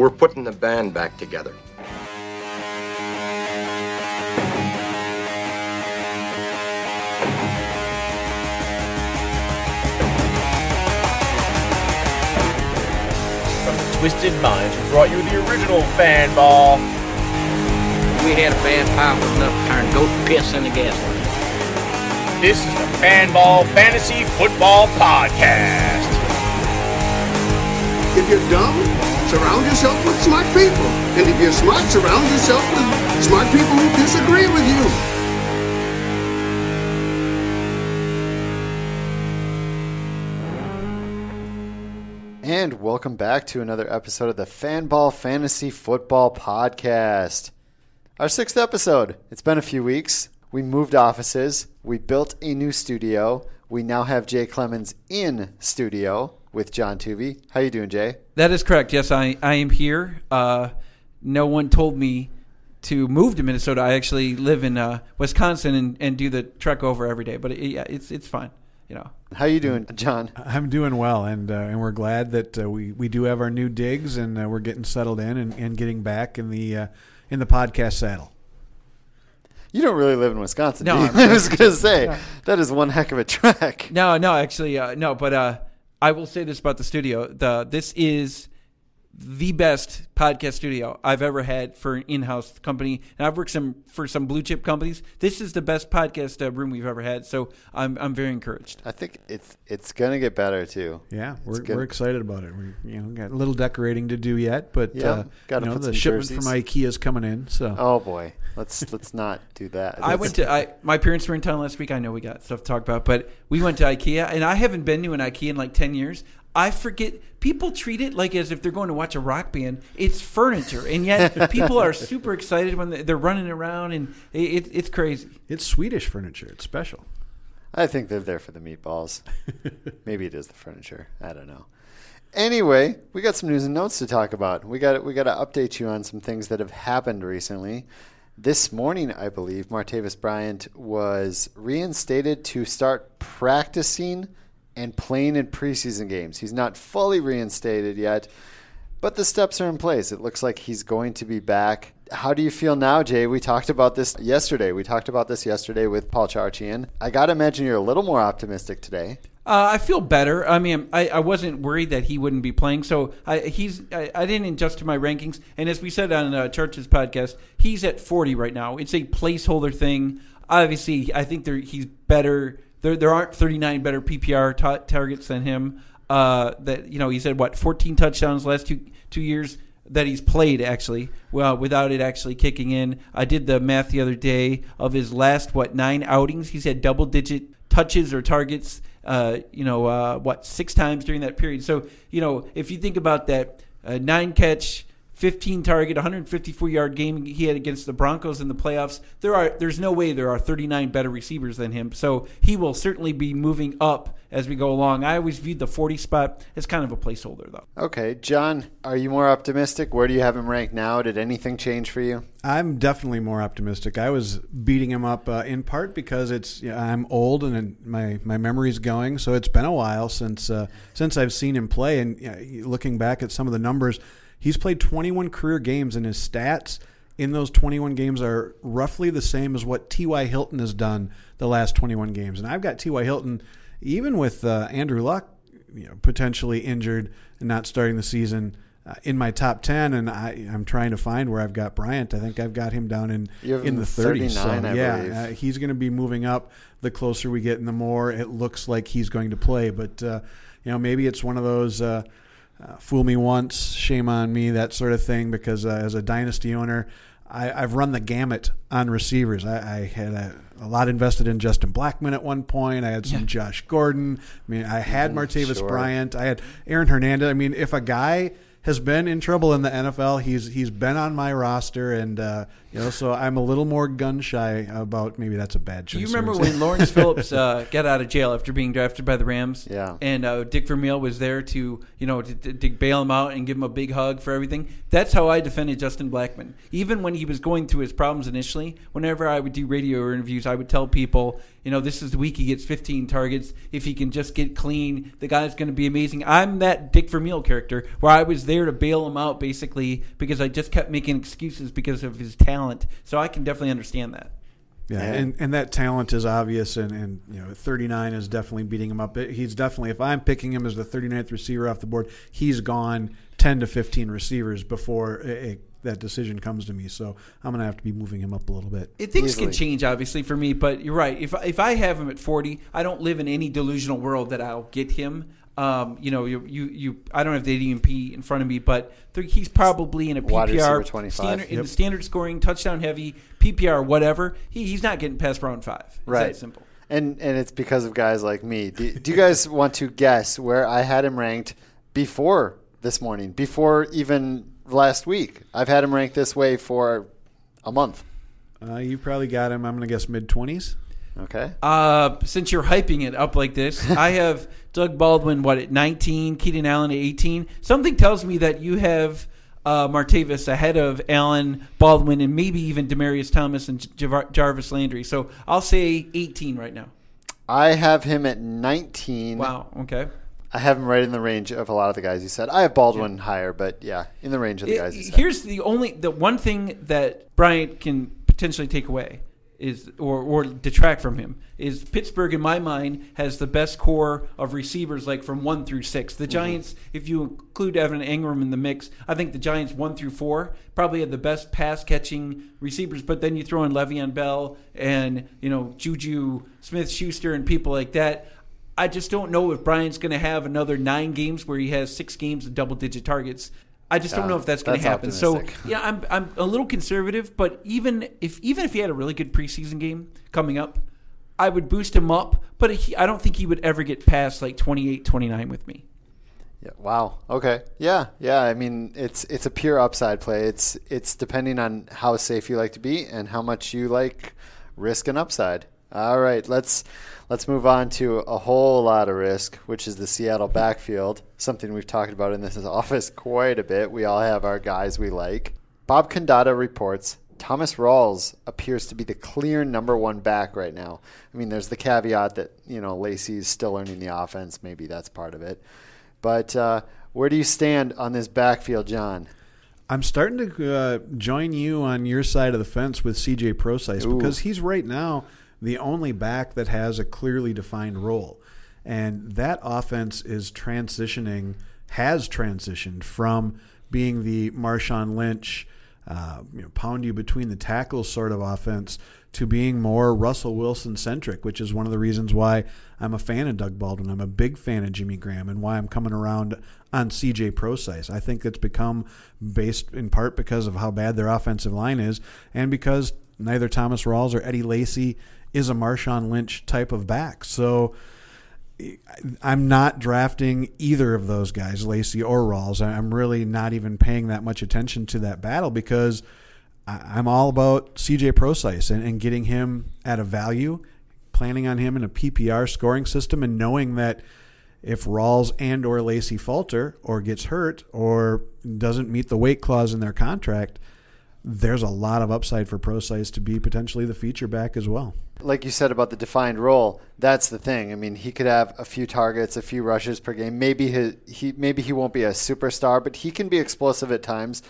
We're putting the band back together. From the Twisted Minds, we brought you the original Fanball. We had a bad pile enough to turn goat piss into gasoline. This is the Fanball Fantasy Football Podcast. If you're dumb, surround yourself with smart people. And if you're smart, surround yourself with smart people who disagree with you. And welcome back to another episode of the Fanball Fantasy Football Podcast. Our sixth episode. It's been a few weeks. We moved offices. We built a new studio. We now have Jay Clemons in studio with John Tuvey. How you doing, Jay? That is correct. Yes, I, I am here. Uh, no one told me to move to Minnesota. I actually live in uh, Wisconsin and, and do the trek over every day. But it, yeah, it's it's fine. You know. How you doing, John? I'm doing well, and uh, and we're glad that uh, we we do have our new digs, and uh, we're getting settled in and, and getting back in the uh, in the podcast saddle. You don't really live in Wisconsin, No, do you? I'm- was going to say that is one heck of a trek. No, no, actually, uh, no. But uh, I will say this about the studio: the this is the best podcast studio I've ever had for an in-house company, and I've worked some for some blue chip companies. This is the best podcast uh, room we've ever had, so I'm I'm very encouraged. I think it's it's going to get better too. Yeah, we're, we're excited about it. We you know got a little decorating to do yet, but Yeah, uh, gotta you know put the shipment jerseys. from IKEA is coming in. So Oh boy, let's let's not do that. I went to I my parents were in town last week. I know we got stuff to talk about, but we went to IKEA, and I haven't been to an IKEA in like ten years. I forget people treat it like as if they're going to watch a rock band. It's furniture, and yet people are super excited when they- they're running around, and it, it, it's crazy. it's Swedish furniture. It's special. I think they're there for the meatballs. Maybe it is the furniture. I don't know. Anyway, we got some news and notes to talk about. We got we got to update you on some things that have happened recently. This morning, I believe Martavis Bryant was reinstated to start practicing and playing in preseason games. He's not fully reinstated yet, but the steps are in place. It looks like he's going to be back. How do you feel now, Jay? We talked about this yesterday. We talked about this yesterday with Paul Charchian. I got to imagine you're a little more optimistic today. Uh, I feel better. I mean, I, I wasn't worried that he wouldn't be playing. So I, he's I, I didn't adjust to my rankings. And as we said on uh, Church's podcast, he's at 40 right now. It's a placeholder thing. Obviously, I think he's better. There, there aren't 39 better PPR ta- targets than him. Uh, that you know, he said what 14 touchdowns last two two years that he's played actually well without it actually kicking in. I did the math the other day of his last what nine outings. He's had double digit touches or targets. Uh, you know uh, what six times during that period. So you know if you think about that uh, nine catch. 15 target, 154 yard game he had against the Broncos in the playoffs. There are there's no way there are 39 better receivers than him. So he will certainly be moving up as we go along. I always viewed the 40 spot as kind of a placeholder though. Okay, John, are you more optimistic? Where do you have him ranked now? Did anything change for you? I'm definitely more optimistic. I was beating him up uh, in part because it's you know, I'm old and my my memory's going, so it's been a while since uh, since I've seen him play. And you know, looking back at some of the numbers, he's played 21 career games, and his stats in those 21 games are roughly the same as what T.Y. Hilton has done the last 21 games. And I've got T.Y. Hilton, even with uh, Andrew Luck, you know, potentially injured and not starting the season uh, in my top 10 and I, I'm trying to find where I've got Bryant. I think I've got him down in in the 30s. So 39, I yeah, uh, he's going to be moving up the closer we get and the more it looks like he's going to play. But uh, you know, maybe it's one of those uh, fool me once, shame on me, that sort of thing. Because uh, as a dynasty owner, I, I've run the gamut on receivers. I, I had a, a lot invested in Justin Blackmon at one point. I had some Josh Gordon. I mean, I had Martavis sure. Bryant. I had Aaron Hernandez. I mean, if a guy has been in trouble in the NFL, he's he's been on my roster, and uh, you know, so I'm a little more gun shy about maybe that's a bad choice. Do you remember of when Lawrence Phillips uh, got out of jail after being drafted by the Rams? Yeah. And uh, Dick Vermeil was there to, you know, to, to, to bail him out and give him a big hug for everything. That's how I defended Justin Blackmon. Even when he was going through his problems initially, whenever I would do radio interviews, I would tell people, you know, this is the week he gets 15 targets. If he can just get clean, the guy's going to be amazing. I'm that Dick Vermeil character where I was there to bail him out basically because I just kept making excuses because of his talent. So I can definitely understand that. Yeah, and, and that talent is obvious, and, and you know, 39 is definitely beating him up. He's definitely, if I'm picking him as the 39th receiver off the board, he's gone 10 to 15 receivers before a, a, that decision comes to me. So I'm going to have to be moving him up a little bit. It, things Easily. can change, obviously, for me, but you're right. If, if I have him at 40, I don't live in any delusional world that I'll get him. Um, you know, you, you, you, I don't have the ADP in front of me, but he's probably in a PPR 25. standard, in the standard scoring, touchdown heavy, PPR, whatever. He, he's not getting past round five. It's Right. that simple. And and it's because of guys like me. Do, do you guys want to guess where I had him ranked before this morning? Before even last week? I've had him ranked this way for a month. Uh, you probably got him, I'm going to guess mid 20s. Okay. Uh, since you're hyping it up like this, I have Doug Baldwin what at 19, Keenan Allen at 18. Something tells me that you have uh, Martavis ahead of Allen, Baldwin, and maybe even Demaryius Thomas and Javar- Jarvis Landry. So I'll say 18 right now. I have him at 19. Wow. Okay. I have him right in the range of a lot of the guys you said. I have Baldwin higher, but yeah, in the range of the guys you said. Here's the only the one thing that Bryant can potentially take away is or or detract from him is Pittsburgh in my mind has the best core of receivers like from 1 through 6. Mm-hmm. The Giants if you include Evan Engram in the mix, I think the Giants 1 through 4 probably have the best pass catching receivers, but then you throw in Le'Veon Bell and, you know, Juju Smith-Schuster and people like that. I just don't know if Brian's going to have another 9 games where he has 6 games of double digit targets. I just don't know if that's going to happen. So yeah, I'm I'm a little conservative, but even if even if he had a really good preseason game coming up, I would boost him up. But he, I don't think he would ever get past like 28, 29 with me. Yeah. Wow. Okay. Yeah. Yeah. I mean, it's it's a pure upside play. It's it's depending on how safe you like to be and how much you like risk and upside. All right. Let's let's move on to a whole lot of risk, which is the Seattle backfield. Something we've talked about in this office quite a bit. We all have our guys we like. Bob Condotta reports Thomas Rawls appears to be the clear number one back right now. I mean, there's the caveat that you know Lacy's still learning the offense. Maybe that's part of it. But uh, where do you stand on this backfield, John? I'm starting to uh, join you on your side of the fence with CJ Procise because he's right now the only back that has a clearly defined role. And that offense is transitioning, has transitioned from being the Marshawn Lynch, uh, you know, pound you between the tackles sort of offense to being more Russell Wilson centric, which is one of the reasons why I'm a fan of Doug Baldwin. I'm a big fan of Jimmy Graham and why I'm coming around on CJ Procise. I think it's become based in part because of how bad their offensive line is and because neither Thomas Rawls or Eddie Lacy is a Marshawn Lynch type of back. So I'm not drafting either of those guys, Lacy or Rawls. I'm really not even paying that much attention to that battle because I'm all about CJ Procise and, and getting him at a value, planning on him in a PPR scoring system, and knowing that if Rawls and or Lacy falter or gets hurt or doesn't meet the weight clause in their contract, there's a lot of upside for Procise to be potentially the feature back as well. Like you said about the defined role, that's the thing. I mean, he could have a few targets, a few rushes per game. Maybe he, he maybe he won't be a superstar, but he can be explosive at times.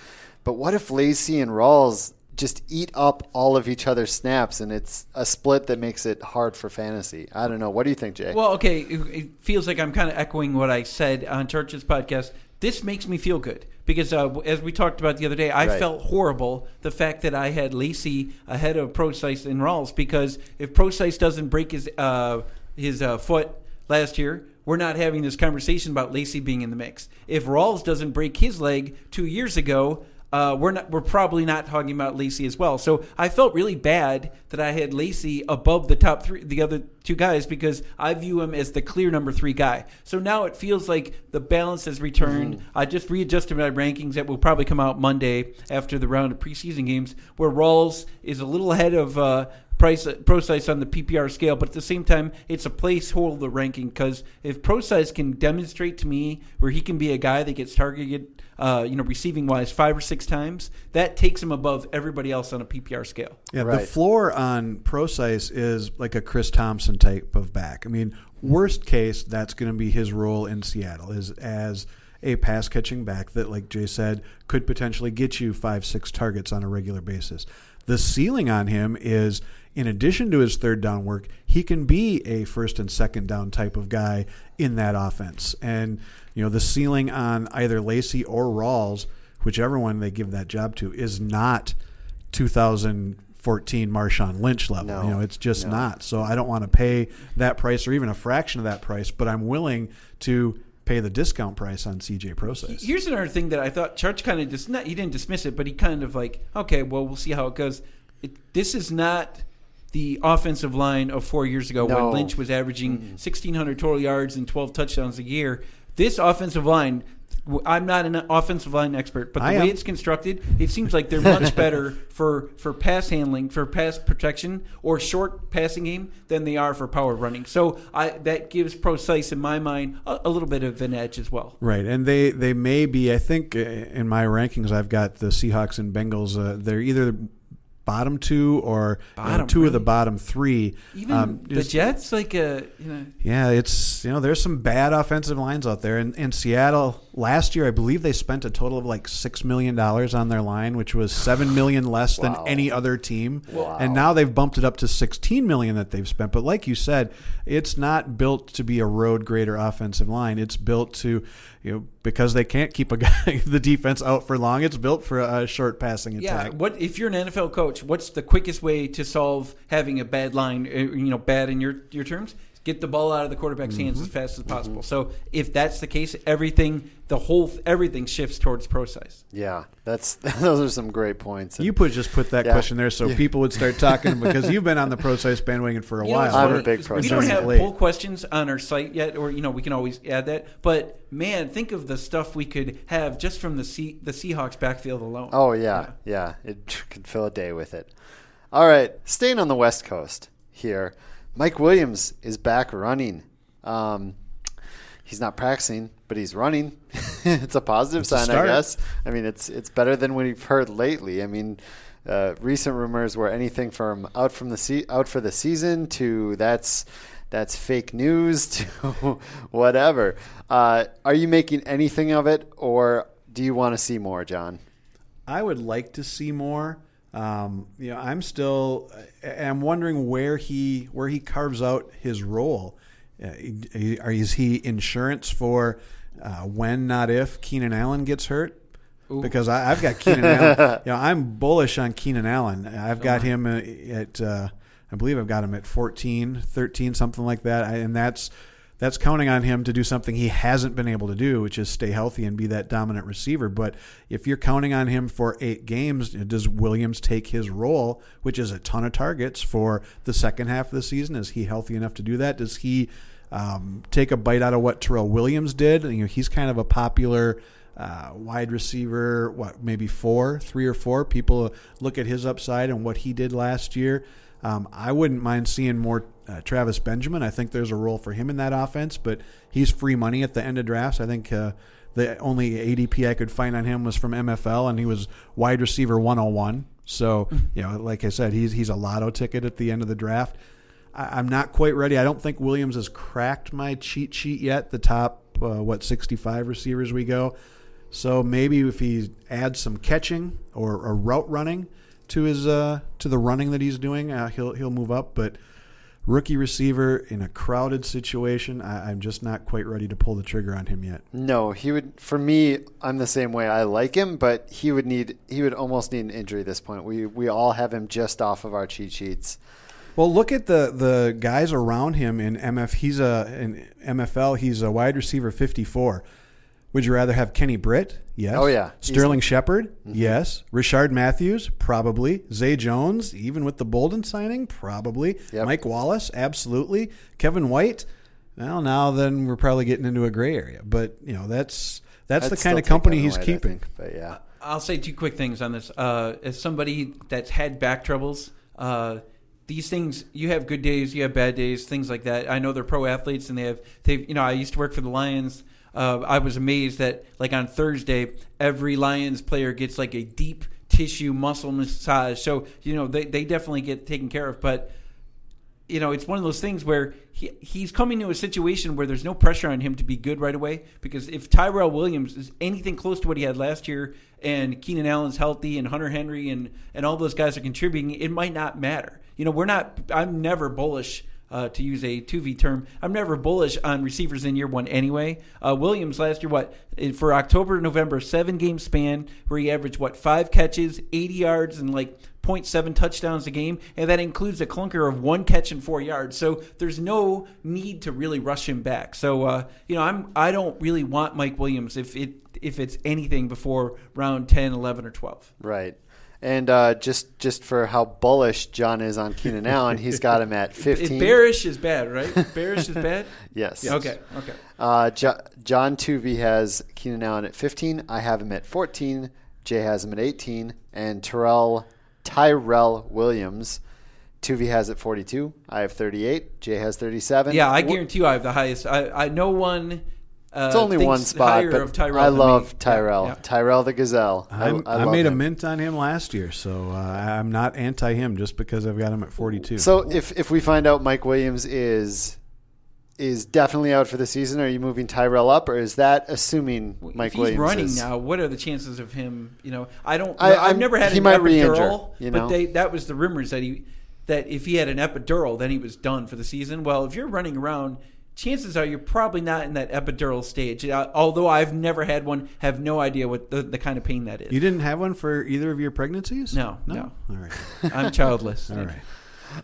But what if Lacy and Rawls just eat up all of each other's snaps, and it's a split that makes it hard for fantasy? I don't know. What do you think, Jay? Well, okay, it, it feels like I'm kind of echoing what I said on Church's podcast. This makes me feel good because, uh, as we talked about the other day, I Right. felt horrible the fact that I had Lacy ahead of Procise and Rawls because if Procise doesn't break his uh, his uh, foot last year, we're not having this conversation about Lacy being in the mix. If Rawls doesn't break his leg two years ago, uh, we're not. We're probably not talking about Lacy as well. So I felt really bad that I had Lacy above the top three, the other two guys, because I view him as the clear number three guy. So now it feels like the balance has returned. I just readjusted my rankings that will probably come out Monday after the round of preseason games, where Rawls is a little ahead of. Uh, price Procise on the PPR scale, but at the same time, it's a placeholder ranking because if Procise can demonstrate to me where he can be a guy that gets targeted, uh, you know, receiving wise five or six times, that takes him above everybody else on a PPR scale. Yeah, the floor on Procise is like a Chris Thompson type of back. I mean, worst case, that's going to be his role in Seattle is as a pass catching back that, like Jay said, could potentially get you five, six targets on a regular basis. The ceiling on him is, in addition to his third down work, he can be a first and second down type of guy in that offense. And you know, the ceiling on either Lacy or Rawls, whichever one they give that job to, is not 2014 Marshawn Lynch level. No. You know, it's just No. not. So I don't want to pay that price or even a fraction of that price, but I'm willing to pay the discount price on CJ Procise. Here's another thing that I thought Church kind of dis- not, he didn't dismiss it, but he kind of like, okay, well, we'll see how it goes. It, this is not the offensive line of four years ago No. when Lynch was averaging 1,600 total yards and 12 touchdowns a year. This offensive line, I'm not an offensive line expert, but the I way am. it's constructed, it seems like they're much better for, for pass handling, for pass protection, or short passing game than they are for power running. So I, that gives Procise, in my mind, a, a little bit of an edge as well. Right, and they they may be. I think uh, in my rankings, I've got the Seahawks and Bengals. Uh, they're either bottom two or you know, Bottom, two of the bottom three. Even Um, the just- Jets, like uh, you know, Yeah, it's you know there's some bad offensive lines out there. And in Seattle last year, I believe they spent a total of like six million dollars on their line, which was seven million less Wow. than any other team. Wow. And now they've bumped it up to sixteen million that they've spent. But like you said, it's not built to be a road grader offensive line. It's built to you know because they can't keep a guy the defense out for long. It's built for a short passing yeah. attack. What if you're an NFL coach? What's the quickest way to solve having a bad line? uh, You know, bad in your your terms. Get the ball out of the quarterback's hands Mm-hmm. as fast as possible. So if that's the case, everything, the whole, everything shifts towards Procise. Yeah, that's those are some great points. You put just put that Yeah. question there so people would start talking because you've been on the Procise bandwagon for a You while. it's I'm a funny, big We pro don't have late. poll questions on our site yet, or you know, we can always add that. But man, think of the stuff we could have just from the C- the Seahawks backfield alone. Oh yeah, yeah, it could fill a day with it. All right, staying on the West Coast here, Mike Williams is back running. Um, he's not practicing, but he's running. it's a positive It's sign, I guess. I mean, it's it's better than what we've heard lately. I mean, uh, recent rumors were anything from out from the se- out for the season to that's that's fake news to whatever. Uh, are you making anything of it, or do you want to see more, John? I would like to see more. Um, you know, I'm still. I'm wondering where he where he carves out his role. Uh, is he insurance for uh, when, not if, Keenan Allen gets hurt? Because I, I've got Keenan Allen. You know, I'm bullish on Keenan Allen. I've got him uh, at. Uh, I believe I've got him at 14, 13, something like that, I- and that's that's counting on him to do something he hasn't been able to do, which is stay healthy and be that dominant receiver. But if you're counting on him for eight games, does Williams take his role, which is a ton of targets for the second half of the season? Is he healthy enough to do that? Does he um, take a bite out of what Terrell Williams did? You know, he's kind of a popular uh, wide receiver. What maybe four, three or four people look at his upside and what he did last year. Um, I wouldn't mind seeing more uh, Travis Benjamin. I think there's a role for him in that offense, but he's free money at the end of drafts. I think uh, the only ADP I could find on him was from MFL, and he was wide receiver 101. So, you know, like I said, he's he's a lotto ticket at the end of the draft. I, I'm not quite ready. I don't think Williams has cracked my cheat sheet yet. The top uh, what 65 receivers we go. So maybe if he adds some catching or, or route running to his uh, to the running that he's doing, uh, he'll he'll move up. But rookie receiver in a crowded situation, I, I'm just not quite ready to pull the trigger on him yet. No, he would. For me, I'm the same way. I like him, but he would need. He would almost need an injury at this point. We we all have him just off of our cheat sheets. Well, look at the the guys around him in MF. He's a in MFL. He's a wide receiver, 54. Would you rather have Kenny Britt? Yes. Oh, yeah. Sterling Shepard? Yes. Rishard Matthews? Probably. Zay Jones? Even with the Boldin signing? Probably. Yep. Mike Wallace? Absolutely. Kevin White? Well, now then we're probably getting into a gray area. But you know that's that's I'd the kind of company he's White, keeping. think, but yeah, I'll say two quick things on this. Uh, as somebody that's had back troubles, uh, these things you have good days, you have bad days, things like that. I know they're pro athletes and they have they you know I used to work for the Lions. Uh, I was amazed that like on Thursday every Lions player gets like a deep tissue muscle massage. So you know they they definitely get taken care of, but you know, it's one of those things where he, he's coming to a situation where there's no pressure on him to be good right away. Because if Tyrell Williams is anything close to what he had last year, and Keenan Allen's healthy, and Hunter Henry, and and all those guys are contributing, it might not matter. You know, we're not. I'm never bullish. Uh, to use a Tuvey term, I'm never bullish on receivers in year one anyway. Uh, Williams last year, what for October to November, seven game span where he averaged what five catches, 80 yards, and like 0.7 touchdowns a game, and that includes a clunker of one catch and four yards. So there's no need to really rush him back. So uh, you know, I'm I don't really want Mike Williams if it if it's anything before round 10, 11, or 12. Right. And uh, just just for how bullish John is on Keenan Allen, he's got him at 15. Bearish is bad, right? Bearish is bad. yes. Okay. Okay. Uh, jo- John Tuvey has Keenan Allen at 15. I have him at 14. Jay has him at 18, and Terrell Tyrell Williams. Tuvey has it 42. I have 38. Jay has 37. Yeah, I guarantee you, I have the highest. I, I no one. Uh, It's only one spot, but of Tyrell I love me. Tyrell. yeah. Tyrell the Gazelle. I, I'm, I I, love made a mint on him last year, so uh, I'm not anti him just because I've got him at 42. So if if we find out Mike Williams is is definitely out for the season, are you moving Tyrell up, or is that assuming Mike if he's Williams running is? now, what are the chances of him? You know, I don't. I- I, I'm- have never had he an might epidural, re-injure, you know? but they that was the rumors that he that if he had an epidural, then he was done for the season. Well, if you're running around, chances are you're probably not in that epidural stage. Uh, although I've never had one, have no idea what the, the kind of pain that is. you didn't have one for either of your pregnancies? No, no. no. All right. I'm childless. All right.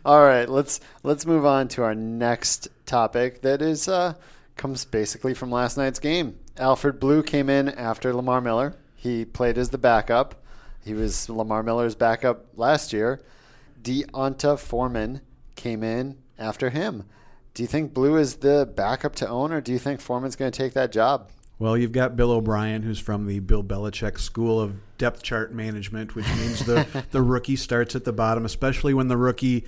All right, let's let's move on to our next topic. That is uh, comes basically from last night's game. Alfred Blue came in after Lamar Miller. He played as the backup. He was Lamar Miller's backup last year. D'Onta Foreman came in after him. Do you think Blue is the backup to own, or do you think Foreman's going to take that job? Well, you've got Bill O'Brien, who's from the Bill Belichick School of Depth Chart Management, which means the, the rookie starts at the bottom, especially when the rookie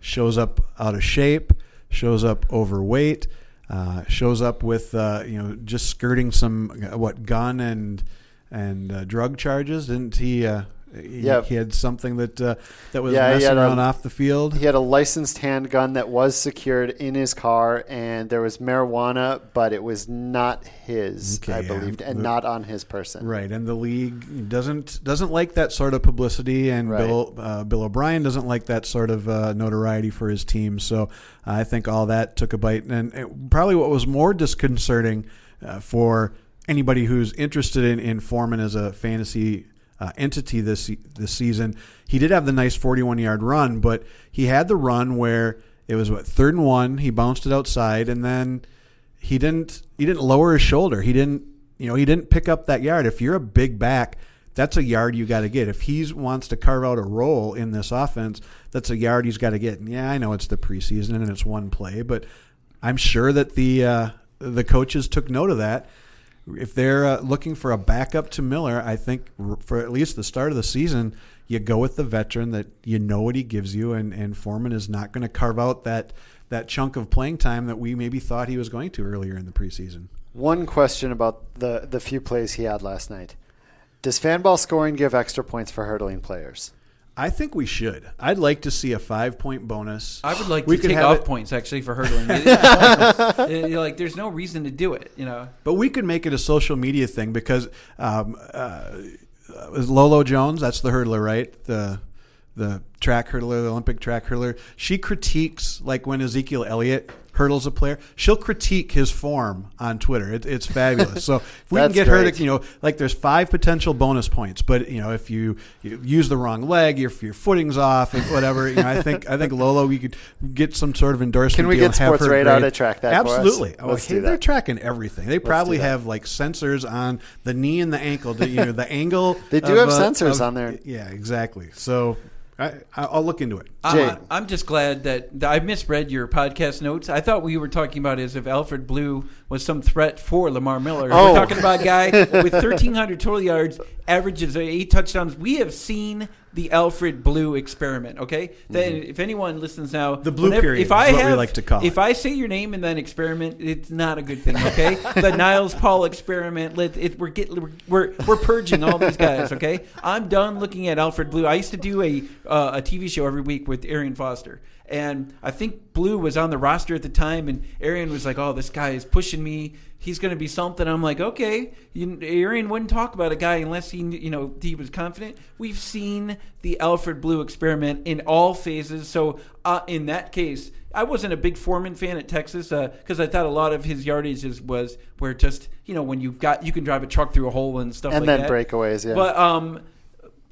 shows up out of shape, shows up overweight, uh, shows up with uh, you know just skirting some uh, what gun and and uh, drug charges. Didn't he? He, Yeah. he had something that uh, that was Yeah, messing had a- around off the field. He had a licensed handgun that was secured in his car, and there was marijuana, but it was not his, Okay, I yeah. believed, and The- not on his person. Right, and the league doesn't doesn't like that sort of publicity, and Right. Bill uh, Bill O'Brien doesn't like that sort of uh, notoriety for his team. So I think all that took a bite, and it, probably what was more disconcerting uh, for anybody who's interested in, in Foreman as a fantasy uh, entity this this season, he did have the nice 41 yard run, but he had the run where it was what third and one, he bounced it outside, and then he didn't he didn't lower his shoulder. He didn't you know he didn't pick up that yard. If you're a big back, that's a yard you got to get. If he wants to carve out a role in this offense, that's a yard he's got to get. And yeah, I know it's the preseason and it's one play, but I'm sure that the uh, the coaches took note of that. If they're uh, looking for a backup to Miller, I think for at least the start of the season, you go with the veteran that you know what he gives you, and, and Foreman is not going to carve out that that chunk of playing time that we maybe thought he was going to earlier in the preseason. One question about the, the few plays he had last night. Does fanball scoring give extra points for hurdling players? I think we should. I'd like to see a five point bonus. I would like We to could take off it- points actually for hurdling. It- it's pointless. It- you're like, there's no reason to do it. You know. But we could make it a social media thing because um, uh, Lolo Jones, that's the hurdler, right? The the track hurdler, the Olympic track hurdler. She critiques like when Ezekiel Elliott hurdles a player. She'll critique his form on Twitter. It, it's fabulous. So if we can get her to, you know, like there's five potential bonus points, but you know, if you, you use the wrong leg, if your footing's off, and whatever, you know, I think I think Lolo, we could get some sort of endorsement. Can we get Sportradar grade- to track that? Absolutely. Oh, hey, they're tracking everything. They probably have like sensors on the knee and the ankle. To, you know, the angle. They do of, have uh, sensors of- on there. Yeah, exactly. So I, I'll look into it. Jay. I'm, I'm just glad that, that I misread your podcast notes. I thought we were talking about as if Alfred Blue was some threat for Lamar Miller. Oh. We're talking about a guy with 1,300 total yards, averages eight touchdowns. We have seen the Alfred Blue experiment. Okay, then if anyone listens now, The blue period If I is what have, we like to call if it. I say your name in that experiment, it's not a good thing. Okay, the Niles Paul experiment. Let it, we're getting we're we're purging all these guys. Okay, I'm done looking at Alfred Blue. I used to do a uh, a TV show every week with Arian Foster. And I think Blue was on the roster at the time, and Arian was like, "Oh, this guy is pushing me. He's going to be something." I'm like, "Okay." You, Arian wouldn't talk about a guy unless he, you know, he was confident. We've seen the Alfred Blue experiment in all phases. So uh, in that case, I wasn't a big Foreman fan at Texas because I thought a lot of his yardage is, was where just you know when you've got you can drive a truck through a hole and stuff And like then that. breakaways, yeah. But um,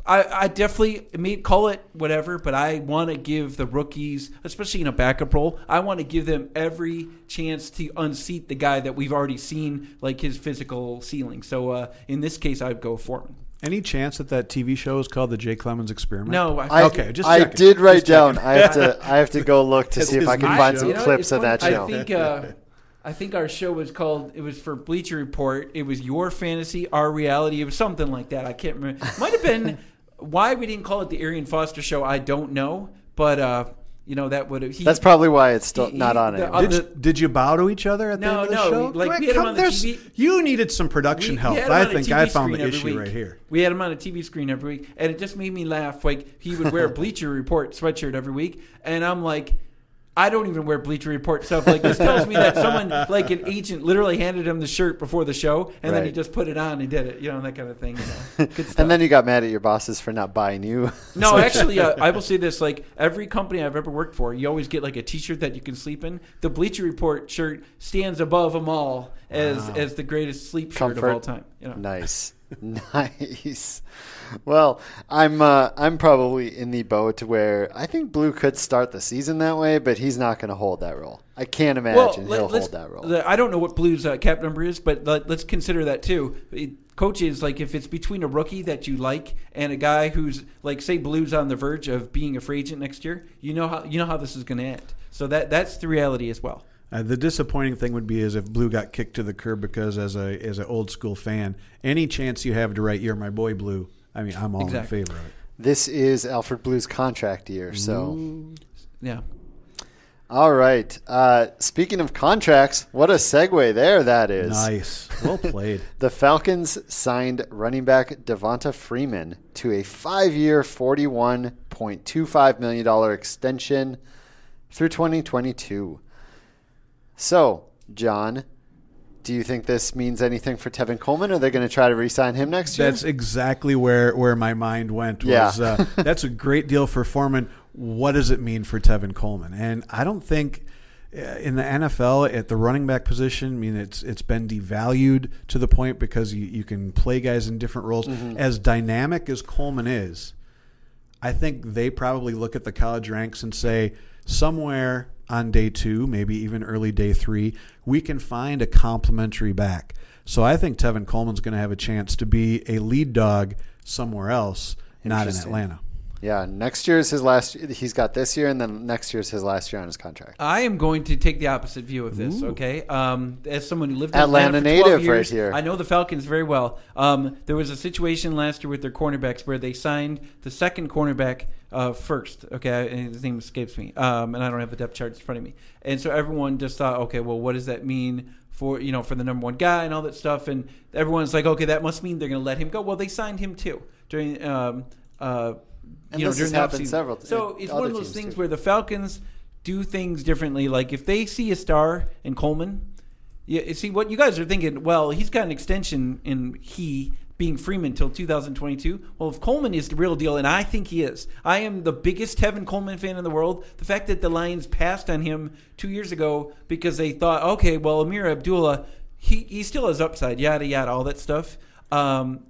I, I definitely I mean, call it whatever, but I want to give the rookies, especially in a backup role, I want to give them every chance to unseat the guy that we've already seen like his physical ceiling. So uh, in this case, I'd go Foreman. Any chance that that TV show is called the Jay Clemons Experiment? No, I, I, Okay, just I checking. did write Just down. checking. I have to. I have to go look to see if I can find show. some You know, clips of that show. I think uh, I think our show was called. It was for Bleacher Report. It was your fantasy, our reality. It was something like that. I can't remember. Might have been why we didn't call it the Arian Foster Show. I don't know, but uh, you know that would have. He, That's probably why it's still he- not on the it. other- Did you, did you bow to each other at the No, end of the no, show? like, Quick, we had him come- on the there's- TV You needed some production we- help. we I think I found the screen every issue week. right here. We had him on a TV screen every week, and it just made me laugh. Like he would wear a Bleacher Report sweatshirt every week, and I'm like. I don't even wear Bleacher Report stuff. Like this tells me that someone, like an agent, literally handed him the shirt before the show, and then he just put it on and did it. You know that kind of thing. You know. And then you got mad at your bosses for not buying you. No, actually, uh, I will say this: like every company I've ever worked for, you always get like a T-shirt that you can sleep in. The Bleacher Report shirt stands above them all as as the greatest sleep shirt of all time. You know? Nice, nice. Well, I'm uh, I'm probably in the boat where I think Blue could start the season that way, but he's not going to hold that role. I can't imagine let- he'll hold that role. the- I don't know what Blue's uh, cap number is, but let, us consider that too. It- coaches, like if it's between a rookie that you like and a guy who's like, say, Blue's on the verge of being a free agent next year, you know how you know how this is going to end. So that that's the reality as well. Uh, the disappointing thing would be is if Blue got kicked to the curb because as a as an old school fan, any chance you have to write "You're my boy, Blue," I mean, I'm all Exactly. in favor of it. this is Alfred Blue's contract year, so. Yeah. All right. Uh, speaking of contracts, what a segue there that is. Nice, well played. The Falcons signed running back Devonta Freeman to a five-year, $41.25 million extension through 2022. So, John, do you think this means anything for Tevin Coleman? Are they going to try to re-sign him next year? That's exactly where, where my mind went. Was, Yeah. uh, that's a great deal for Foreman. What does it mean for Tevin Coleman? And I don't think uh, in the NFL at the running back position, I mean it's it's been devalued to the point because you, you can play guys in different roles. As dynamic as Coleman is, I think they probably look at the college ranks and say somewhere on day two, maybe even early day three, we can find a complementary back. So I think Tevin Coleman's going to have a chance to be a lead dog somewhere else, not in Atlanta. yeah, next year is his last. He's got this year, and then next year is his last year on his contract. I am going to take the opposite view of this. Okay, um, as someone who lived in Atlanta Atlanta, for 12 native right here. I know the Falcons very well. Um, there was a situation last year with their cornerbacks where they signed the second cornerback uh, first. Okay, and his name escapes me, um, and I don't have the depth charts in front of me. And so everyone just thought, okay, well, what does that mean? For you know, for the number one guy and all that stuff, and everyone's like, okay, that must mean they're going to let him go. Well, they signed him too during, um, uh, And you know, this during happened several- So it's one of those things too. where the Falcons do things differently. Like if they see a star in Coleman, yeah, you see what you guys are thinking. Well, he's got an extension and he being Freeman till 2022. Well, if Coleman is the real deal, and I think he is, I am the biggest Tevin Coleman fan in the world. The fact that the Lions passed on him two years ago because they thought, okay, well, Ameer Abdullah, he he still has upside, yada yada, all that stuff. Um,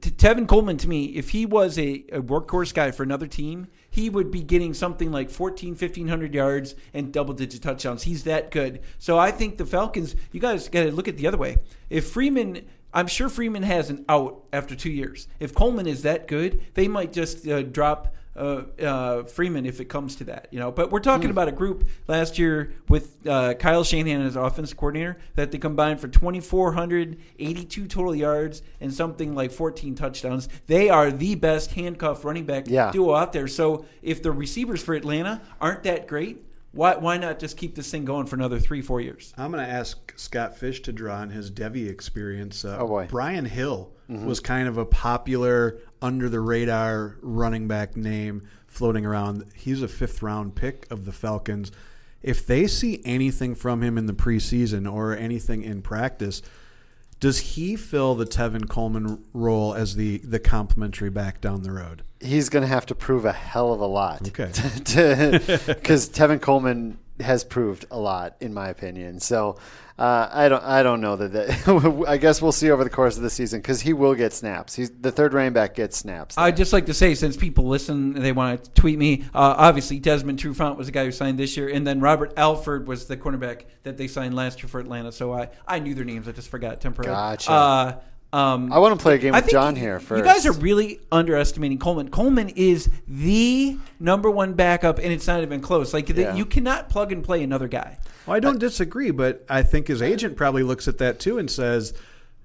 T- Tevin Coleman, to me, if he was a, a workhorse guy for another team, he would be getting something like 14, 1,500 yards and double digit touchdowns. He's that good. So I think the Falcons, you guys got to look at the other way. If Freeman, I'm sure Freeman has an out after two years. If Coleman is that good, they might just uh, drop uh, uh, Freeman if it comes to that, you know. But we're talking about a group last year with uh, Kyle Shanahan as offensive coordinator that they combined for 2,482 total yards and something like 14 touchdowns. They are the best handcuff running back Yeah. duo out there. So if the receivers for Atlanta aren't that great, why why not just keep this thing going for another three four years? I'm going to ask Scott Fish to draw on his Devy experience. Uh, Oh, boy. Brian Hill was kind of a popular, under the radar running back name floating around. He's a fifth round pick of the Falcons. If they see anything from him in the preseason or anything in practice, does he fill the Tevin Coleman role as the, the complimentary back down the road? He's going to have to prove a hell of a lot. Okay. Because Tevin Coleman has proved a lot, in my opinion. So uh, I don't, I don't know that. that I guess we'll see over the course of the season because he will get snaps. He's the third running back gets snaps. I'd just like to say, since people listen, they want to tweet me. Uh, obviously, Desmond Trufant was the guy who signed this year, and then Robert Alford was the cornerback that they signed last year for Atlanta. So I, I knew their names. I just forgot temporarily. Gotcha. Uh, um, I want to play a game I with John you- here first. You guys are really underestimating Coleman. Coleman is the number one backup, and it's not even close. Like the- you cannot plug and play another guy. Well, I don't disagree, but I think his agent probably looks at that too and says,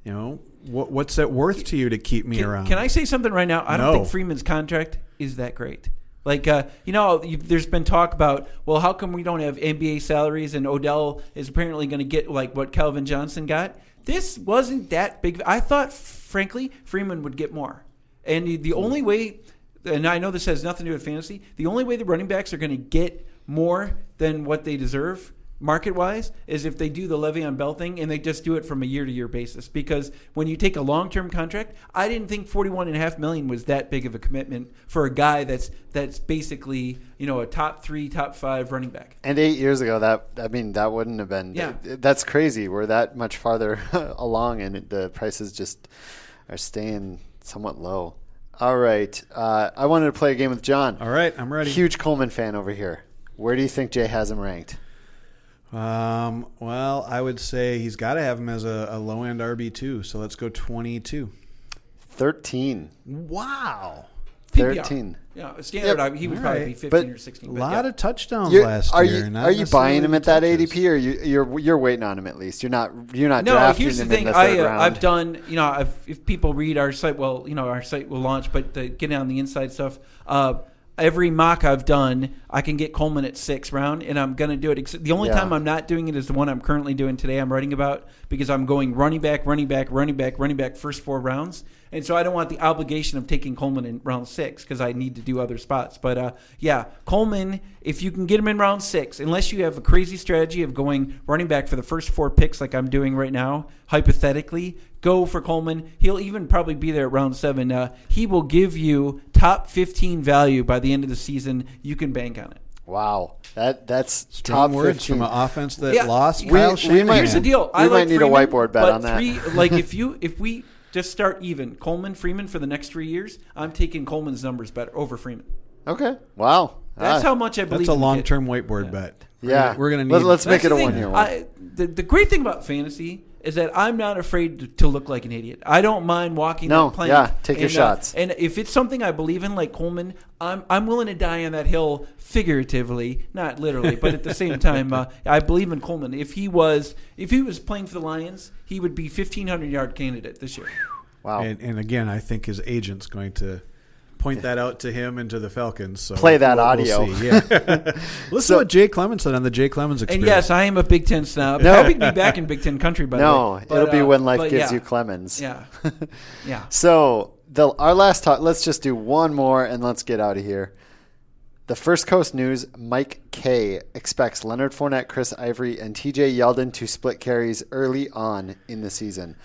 you know, what, what's that worth to you to keep me Can, around? can I say something right now? I don't No. think Freeman's contract is that great. Like, uh, you know, there's been talk about, well, how come we don't have NBA salaries and Odell is apparently going to get like what Calvin Johnson got? This wasn't that big. I thought, frankly, Freeman would get more. And the, the hmm. only way, and I know this has nothing to do with fantasy, the only way the running backs are going to get more than what they deserve market wise is if they do the Le'Veon Bell thing and they just do it from a year to year basis. Because when you take a long term contract, I didn't think forty one and a half million was that big of a commitment for a guy that's that's basically you know a top three, top five running back. And eight years ago, that I mean, that wouldn't have been. Yeah. that's crazy. We're that much farther along, and the prices just are staying somewhat low. All right, uh, I wanted to play a game with John. All right, I'm ready. Huge Coleman fan over here. Where do you think Jay has him ranked? Um, well, I would say he's got to have him as a, a low end RB two. So let's go twenty two. Thirteen. Wow, PPR. 13. Yeah, standard. Yep. I, he would All probably right. be fifteen But or sixteen. a but lot yeah. of touchdowns You're- last are year. you are you buying him at that touches. ADP, or you, you're you're waiting on him at least? You're not you're not No, drafting here's the him thing. in the I third uh, round. I've done. You know, if, if people read our site, well, you know, our site will launch, but the, getting on the inside stuff. Uh, every mock I've done, I can get Coleman at six round, and I'm going to do it. The only Yeah. time I'm not doing it is the one I'm currently doing today. I'm writing about because I'm going running back, running back, running back, running back, first four rounds, and so I don't want the obligation of taking Coleman in round six because I need to do other spots. But uh, yeah, Coleman, if you can get him in round six, unless you have a crazy strategy of going running back for the first four picks like I'm doing right now, hypothetically, go for Coleman. He'll even probably be there at round seven. Uh, he will give you top 15 value by the end of the season. You can bank on it. wow, that that's Strong top words 15. from an offense that Yeah. lost We- Kyle we Shanahan. might- Here's the deal. I We might like need a whiteboard bet on that. Three, like if you if we just start even Coleman Freeman for the next three years, I'm taking Coleman's numbers better over Freeman. Okay, wow, That's Ah, how much I believe. That's a long term whiteboard bet. Yeah, we're gonna Let- need. let's make it a one year one. I, the, the great thing about fantasy is that I'm not afraid to, to look like an idiot. I don't mind walking No, that plank. yeah, take your and, uh, shots. and if it's something I believe in, like Coleman, I'm I'm willing to die on that hill figuratively, not literally, but at the same time, uh, I believe in Coleman. If he was if he was playing for the Lions, he would be 1500 yard candidate this year. wow. And, and again, I think his agent's going to point that out to him and to the Falcons. So Play that we'll- we'll audio. see. Yeah. Listen So- to what Jay Clemons said on the Jay Clemons And yes, I am a Big Ten snob. No. Happy to be back in Big Ten country. By the no, it'll But, be uh, when life gives yeah. you Clemons. Yeah, yeah. So the our last talk. Let's just do one more and let's get out of here. The First Coast News: Mike Kaye expects Leonard Fournette, Chris Ivory, and T.J. Yeldon to split carries early on in the season.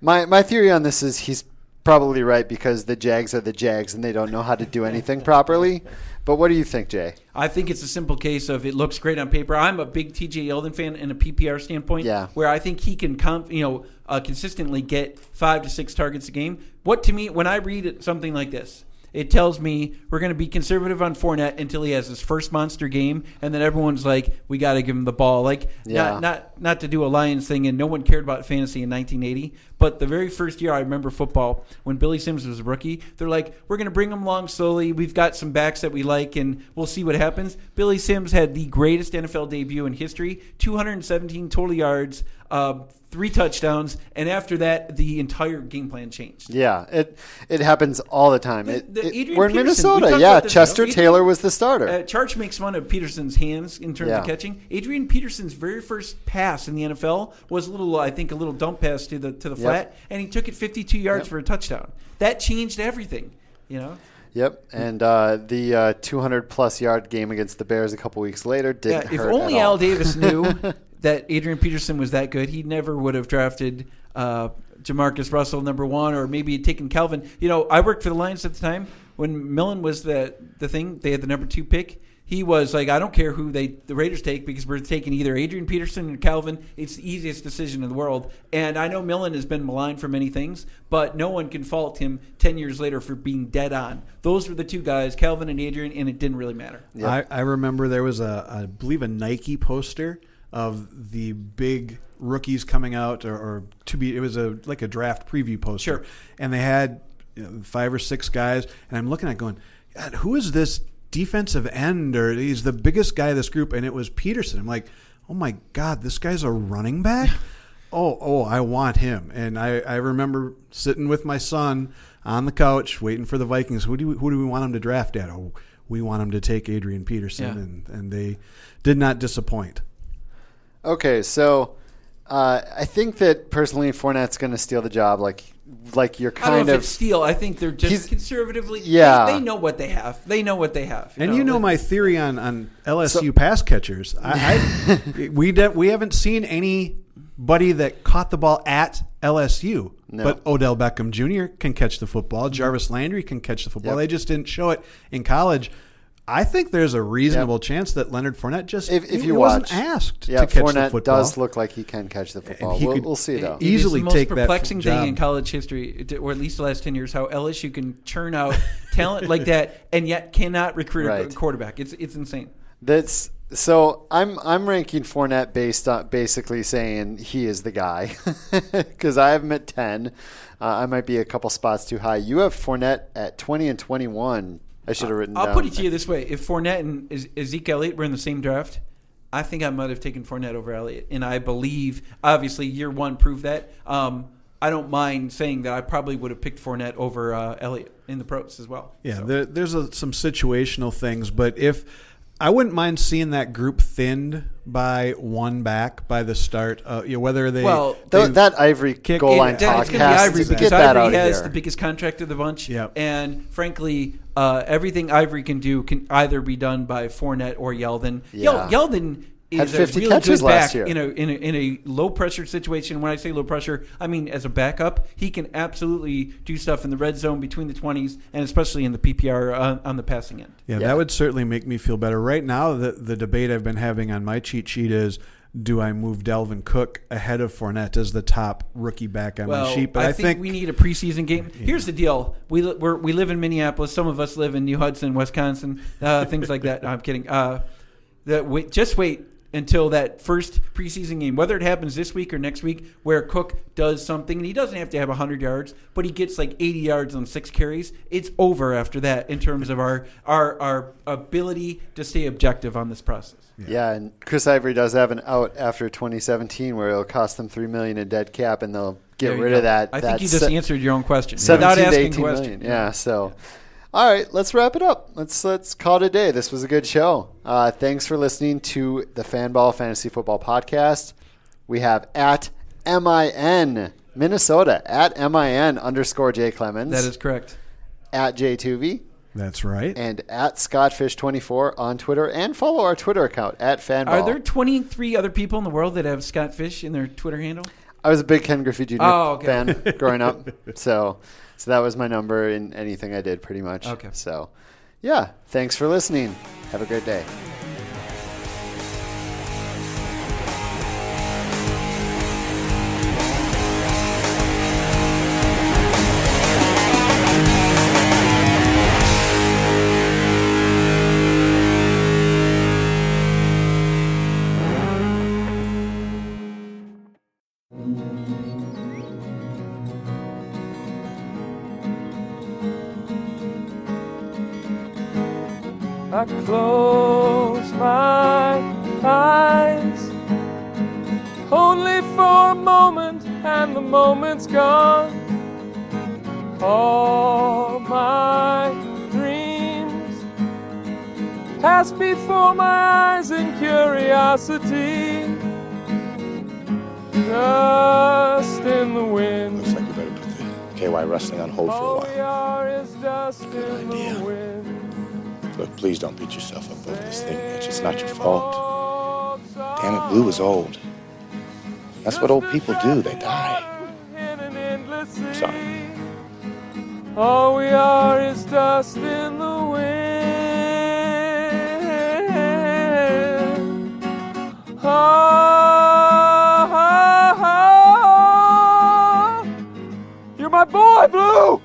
My my theory on this is he's probably right because the Jags are the Jags and they don't know how to do anything properly. But what do you think, Jay? I think it's a simple case of it looks great on paper. I'm a big TJ Yeldon fan in a PPR standpoint, Yeah. where I think he can, come, you know, uh, consistently get five to six targets a game. What to me, when I read something like this, it tells me we're going to be conservative on Fournette until he has his first monster game, and then everyone's like, we got to give him the ball. Like, Yeah. not not not to do a Lions thing, and no one cared about fantasy in 1980. But the very first year I remember football, when Billy Sims was a rookie, they're like, we're going to bring him along slowly. We've got some backs that we like, and we'll see what happens. Billy Sims had the greatest NFL debut in history 217 total yards, uh, three touchdowns, and after that, the entire game plan changed. Yeah, it it happens all the time. The- the it- we're in Peterson, Minnesota. talked Yeah, Chester Adrian- Taylor was the starter. Uh, Charge makes fun of Peterson's hands in terms Yeah. of catching. Adrian Peterson's very first pass in the NFL was a little, I think, a little dump pass to the to the Yep. flat, and he took it 52 yards Yep. for a touchdown. That changed everything. You know, Yep, and uh, the uh, 200 plus yard game against the Bears a couple weeks later didn't if hurt only at all. Al Davis knew that Adrian Peterson was that good, he never would have drafted uh, Jamarcus Russell number one, or maybe he'd taken Calvin. You know, I worked for the Lions at the time when Millen was the the thing. They had the number two pick. He was like, I don't care who they the Raiders take because we're taking either Adrian Peterson or Calvin. It's the easiest decision in the world. And I know Millen has been maligned for many things, but no one can fault him ten years later for being dead on. Those were the two guys, Calvin and Adrian, and it didn't really matter. Yeah. I, I remember there was a, I believe, a Nike poster of the big rookies coming out, or, or to be, it was a like a draft preview poster, Sure. and they had you know, five or six guys, and I'm looking at going, God, who is this defensive end, or he's the biggest guy of this group, and it was Peterson. I'm like, oh my God, this guy's a running back. Oh, oh, I want him. And I, I remember sitting with my son on the couch waiting for the Vikings. Who do we, who do we want him to draft at? Oh, we want him to take Adrian Peterson, Yeah. and, and they did not disappoint. Okay, so uh, I think that personally Fournette's going to steal the job. Like, like you're I don't kind know if of it's steal. I think they're He's- just conservatively. Yeah. they, they know what they have. They know what they have. And you know my theory on, on LSU So- pass catchers. I, I we de- we haven't seen anybody that caught the ball at LSU. No. But Odell Beckham Jr. can catch the football. Jarvis Landry can catch the football. Yep. They just didn't show it in college. I think there's a reasonable chance that Leonard Fournette just if, if he you wasn't asked yeah, to catch the football. does look like he can catch the football. he We'll, could- we'll see though. It is easily the most take that perplexing thing job. in college history, or at least the last ten years, how LSU can churn out talent like that and yet cannot recruit Right. a quarterback. It's it's insane. That's so. I'm I'm ranking Fournette based on basically saying he is the guy because I have him at ten. Uh, I might be a couple spots too high. You have Fournette at twenty and twenty one. I should have written. I'll down. put it to you this way: If Fournette and Ez- Ezekiel Elliott were in the same draft, I think I might have taken Fournette over Elliott, and I believe, obviously, year one proved that. Um, I don't mind saying that I probably would have picked Fournette over uh, Elliott in the pros as well. Yeah, So- there, there's a, some situational things, but if I wouldn't mind seeing that group thinned by one back by the start, uh, you know, whether they Well, Th- that Ivory Kick- goal line that- talk it's going be has Ivory to because get that Ivory out has of the biggest contract of the bunch. Yep. And frankly, uh, everything Ivory can do can either be done by Fournette or Yeldon. Yeah. Yeldon Had is a 50 really catches good last back year. in a, in a in a low pressure situation. When I say low pressure, I mean as a backup, he can absolutely do stuff in the red zone between the twenties and especially in the PPR on, on the passing end. Yeah, Yeah. that would certainly make me feel better. Right now, the the debate I've been having on my cheat sheet is: Do I move Dalvin Cook ahead of Fournette as the top rookie back on Well, my sheet? But I, I, think, we need a preseason game. Here's the deal: we we're, we live in Minneapolis. Some of us live in New Hudson, Wisconsin, uh, things like that. No, I'm kidding. Uh, that wait, just wait until that first preseason game, whether it happens this week or next week, where Cook does something, and he doesn't have to have 100 yards, but he gets like 80 yards on six carries. It's over after that in terms of our our our ability to stay objective on this process. Yeah, and Chris Ivory does have an out after 2017 where it'll cost them three million in dead cap, and they'll get rid go. of that. I that think you just se- answered your own question 17 without to asking 18 questions. million. Yeah. So, all right, let's wrap it up. Let's let's call it a day. This was a good show. Uh, thanks for listening to the Fanball Fantasy Football Podcast. We have at min Minnesota at min underscore J Clemons That is correct. at J Tuvey that's right. and at Scottfish24 on Twitter and follow our Twitter account at Fanball. Are there 23 other people in the world that have Scott Fish in their Twitter handle? I was a big Ken Griffey Jr. Oh, okay. fan growing up, so so that was my number in anything I did, pretty much. Okay. So, yeah, thanks for listening. Have a great day. I close my eyes only for a moment, and the moment's gone. All my dreams pass before my eyes in curiosity. Dust in the wind. Looks like we better put the KY wrestling on hold for a All while. we are is dust in idea. the wind. Look, please don't beat yourself up over this thing, Mitch. It's not your fault. Damn it, Blue is old. That's what old people do. They die. Sea. Sorry. All we are is dust in the wind. Ah, ah, ah. You're my boy, Blue!